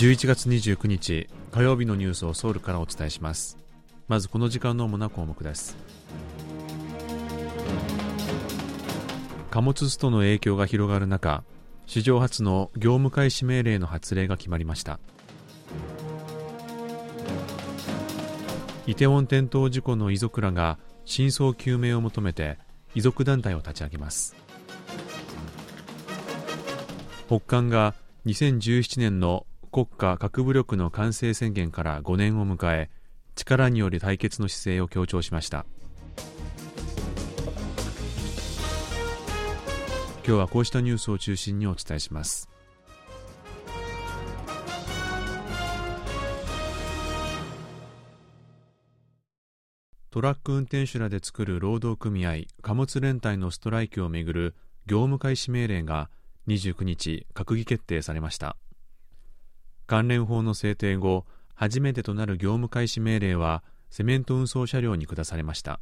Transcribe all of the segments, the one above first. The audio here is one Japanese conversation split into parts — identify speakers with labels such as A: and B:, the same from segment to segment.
A: 11月29日火曜日のニュースをソウルからお伝えします。まずこの時間の主な項目です。貨物ストの影響が広がる中史上初の業務開始命令の発令が決まりました。イテウォン転倒事故の遺族らが真相究明を求めて遺族団体を立ち上げます。北韓が2017年の国家核武力の完成宣言から5年を迎え力による対決の姿勢を強調しました。今日はこうしたニュースを中心にお伝えします。トラック運転手らで作る労働組合貨物連帯のストライキをめぐる業務開始命令が29日閣議決定されました。関連法の制定後初めてとなる業務開始命令はセメント運送車両に下されました。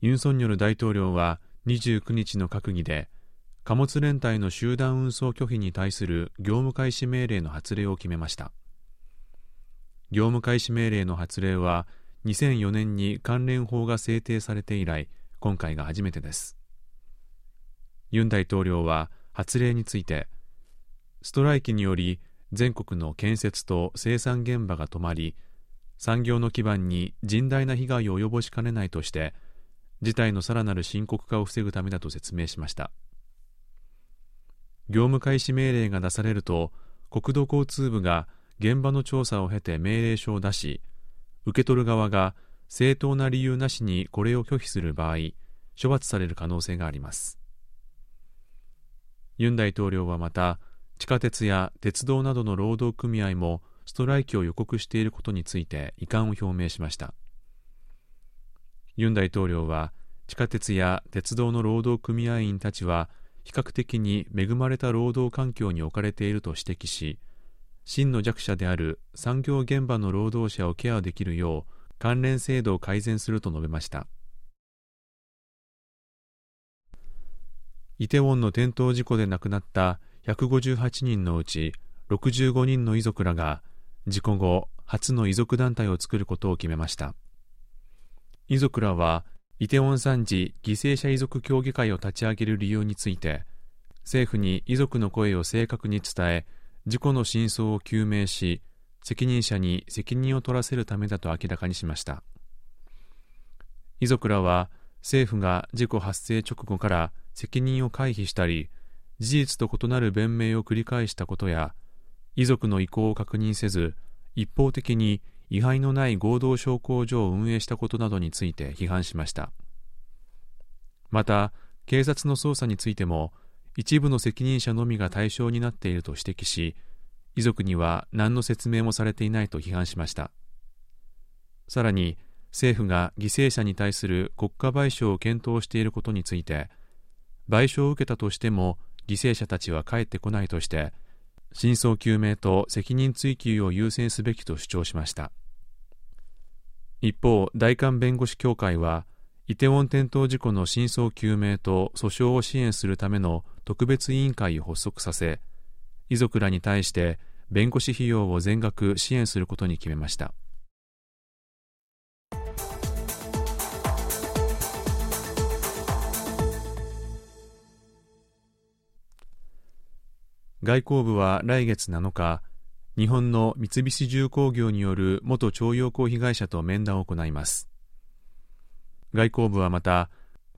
A: ユン・ソンニョル大統領は29日の閣議で貨物連帯の集団運送拒否に対する業務開始命令の発令を決めました。業務開始命令の発令は2004年に関連法が制定されて以来今回が初めてです。ユン大統領は発令についてストライキにより全国の建設と生産現場が止まり産業の基盤に甚大な被害を及ぼしかねないとして事態のさらなる深刻化を防ぐためだと説明しました。業務開始命令が出されると国土交通部が現場の調査を経て命令書を出し受け取る側が正当な理由なしにこれを拒否する場合処罰される可能性があります。ユン大統領はまた地下鉄や鉄道などの労働組合もストライキを予告していることについて遺憾を表明しました。ユン大統領は地下鉄や鉄道の労働組合員たちは比較的に恵まれた労働環境に置かれていると指摘し真の弱者である産業現場の労働者をケアできるよう関連制度を改善すると述べました。イテウォンの転倒事故で亡くなった158人のうち65人の遺族らが事故後初の遺族団体を作ることを決めました。遺族らはイテウォン惨事犠牲者遺族協議会を立ち上げる理由について政府に遺族の声を正確に伝え事故の真相を究明し責任者に責任を取らせるためだと明らかにしました。遺族らは政府が事故発生直後から責任を回避したり事実と異なる弁明を繰り返したことや遺族の意向を確認せず一方的に違反のない合同商工所を運営したことなどについて批判しました。また警察の捜査についても一部の責任者のみが対象になっていると指摘し遺族には何の説明もされていないと批判しました。さらに政府が犠牲者に対する国家賠償を検討していることについて賠償を受けたとしても犠牲者たちは帰ってこないとして真相究明と責任追及を優先すべきと主張しました。一方大韓弁護士協会はイテウォン転倒事故の真相究明と訴訟を支援するための特別委員会を発足させ遺族らに対して弁護士費用を全額支援することに決めました。外交部は来月7日日本の三菱重工業による元徴用工被害者と面談を行います。外交部はまた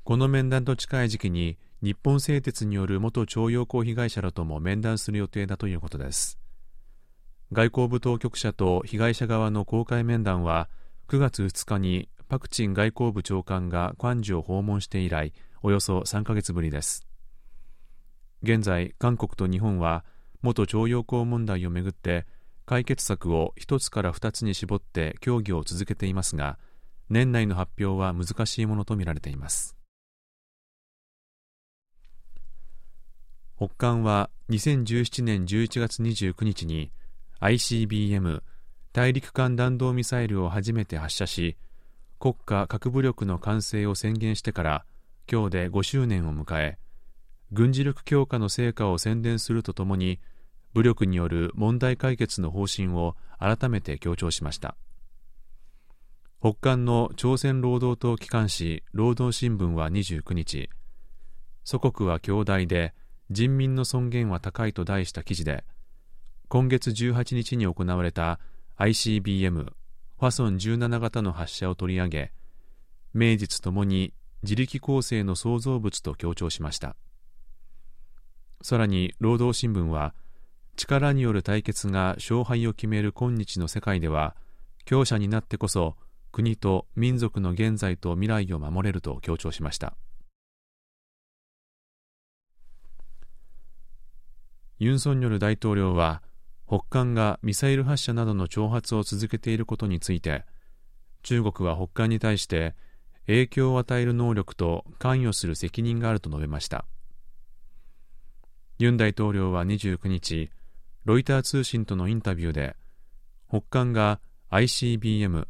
A: この面談と近い時期に日本製鉄による元徴用工被害者らとも面談する予定だということです。外交部当局者と被害者側の公開面談は9月2日にパクチン外交部長官が官樹を訪問して以来およそ3ヶ月ぶりです。現在韓国と日本は元徴用工問題をめぐって解決策を1つから2つに絞って協議を続けていますが年内の発表は難しいものとみられています。北韓は2017年11月29日に ICBM 大陸間弾道ミサイルを初めて発射し国家核武力の完成を宣言してから今日で5周年を迎え軍事力強化の成果を宣伝するとともに武力による問題解決の方針を改めて強調しました。北韓の朝鮮労働党機関紙労働新聞は29日祖国は強大で人民の尊厳は高いと題した記事で今月18日に行われた ICBM ファソン17型の発射を取り上げ名実ともに自力構成の創造物と強調しました。さらに労働新聞は力による対決が勝敗を決める今日の世界では強者になってこそ国と民族の現在と未来を守れると強調しました。ユン・ソンニョル大統領は北韓がミサイル発射などの挑発を続けていることについて中国は北韓に対して影響を与える能力と関与する責任があると述べました。ユン大統領は29日ロイター通信とのインタビューで北韓が ICBM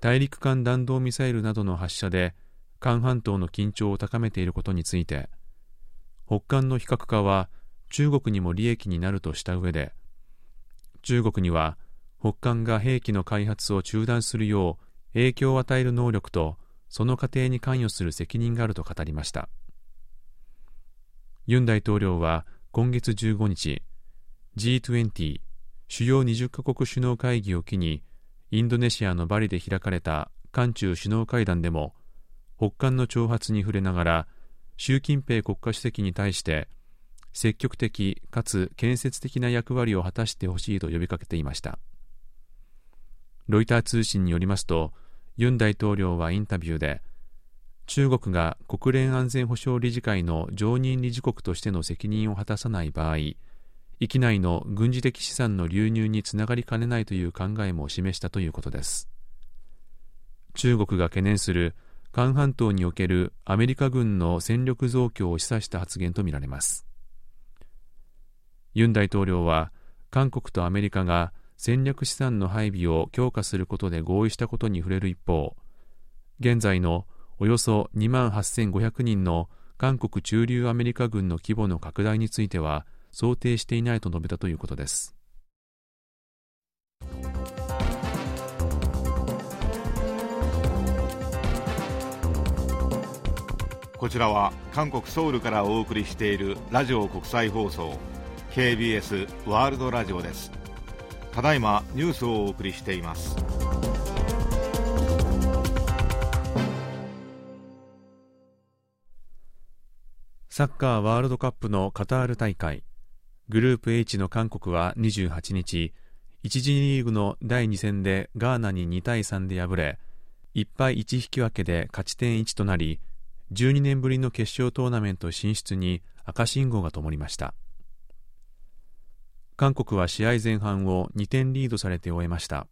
A: 大陸間弾道ミサイルなどの発射で韓半島の緊張を高めていることについて北韓の非核化は中国にも利益になるとした上で中国には北韓が兵器の開発を中断するよう影響を与える能力とその過程に関与する責任があると語りました。ユン大統領は今月15日 G20 主要20カ国首脳会議を機にインドネシアのバリで開かれた韓中首脳会談でも北韓の挑発に触れながら習近平国家主席に対して積極的かつ建設的な役割を果たしてほしいと呼びかけていました。ロイター通信によりますとユン大統領はインタビューで中国が国連安全保障理事会の常任理事国としての責任を果たさない場合域内の軍事的資産の流入につながりかねないという考えも示したということです。中国が懸念する韓半島におけるアメリカ軍の戦力増強を示唆した発言とみられます。ユン大統領は韓国とアメリカが戦略資産の配備を強化することで合意したことに触れる一方現在のおよそ2万8500人の韓国駐留アメリカ軍の規模の拡大については想定していないと述べたということです。
B: こちらは韓国ソウルからお送りしているラジオ国際放送 KBS ワールドラジオです。ただいまニュースをお送りしています。
A: サッカーワールドカップのカタール大会。グループ H の韓国は28日1次リーグの第2戦でガーナに2対3で敗れ1敗1引き分けで勝ち点1となり12年ぶりの決勝トーナメント進出に赤信号が灯りました。韓国は試合前半を2点リードされて終えました。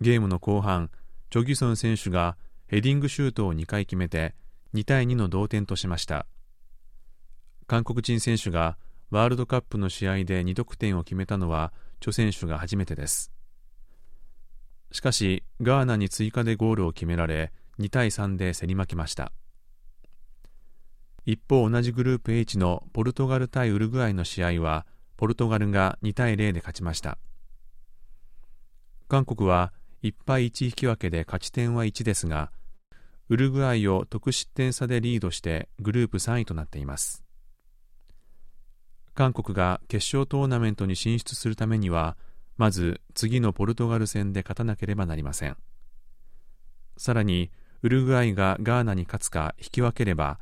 A: ゲームの後半チョ・ギュソン選手がヘディングシュートを2回決めて2対2の同点としました。韓国人選手がワールドカップの試合で2得点を決めたのはチョ選手が初めてです。しかしガーナに追加でゴールを決められ2対3で競り負けました。一方同じグループ H のポルトガル対ウルグアイの試合はポルトガルが2対0で勝ちました。韓国は1敗1引き分けで勝ち点は1ですがウルグアイを得失点差でリードしてグループ3位となっています。韓国が決勝トーナメントに進出するためにはまず次のポルトガル戦で勝たなければなりません。さらにウルグアイがガーナに勝つか引き分ければ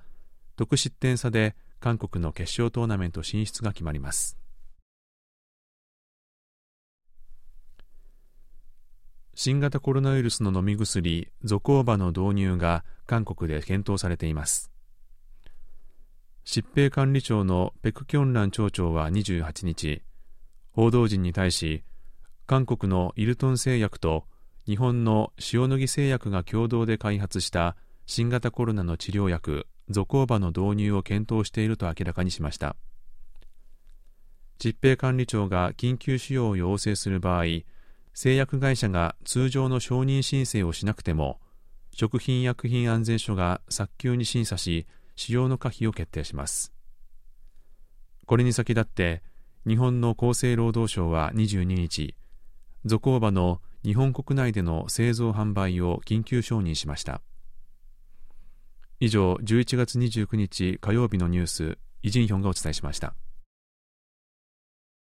A: 得失点差で韓国の決勝トーナメント進出が決まります。新型コロナウイルスの飲み薬ゾコーバの導入が韓国で検討されています。疾病管理庁のペク・キョンラン庁長は28日報道陣に対し韓国のイルトン製薬と日本の塩野義製薬が共同で開発した新型コロナの治療薬ゾコーバの導入を検討していると明らかにしました。疾病管理庁が緊急使用を要請する場合製薬会社が通常の承認申請をしなくても食品医薬品安全所が早急に審査し使用の可否を決定します。これに先立って日本の厚生労働省は22日ゾコーバの日本国内での製造販売を緊急承認しました。以上11月29日火曜日のニュースイジンヒョンがお伝えしました。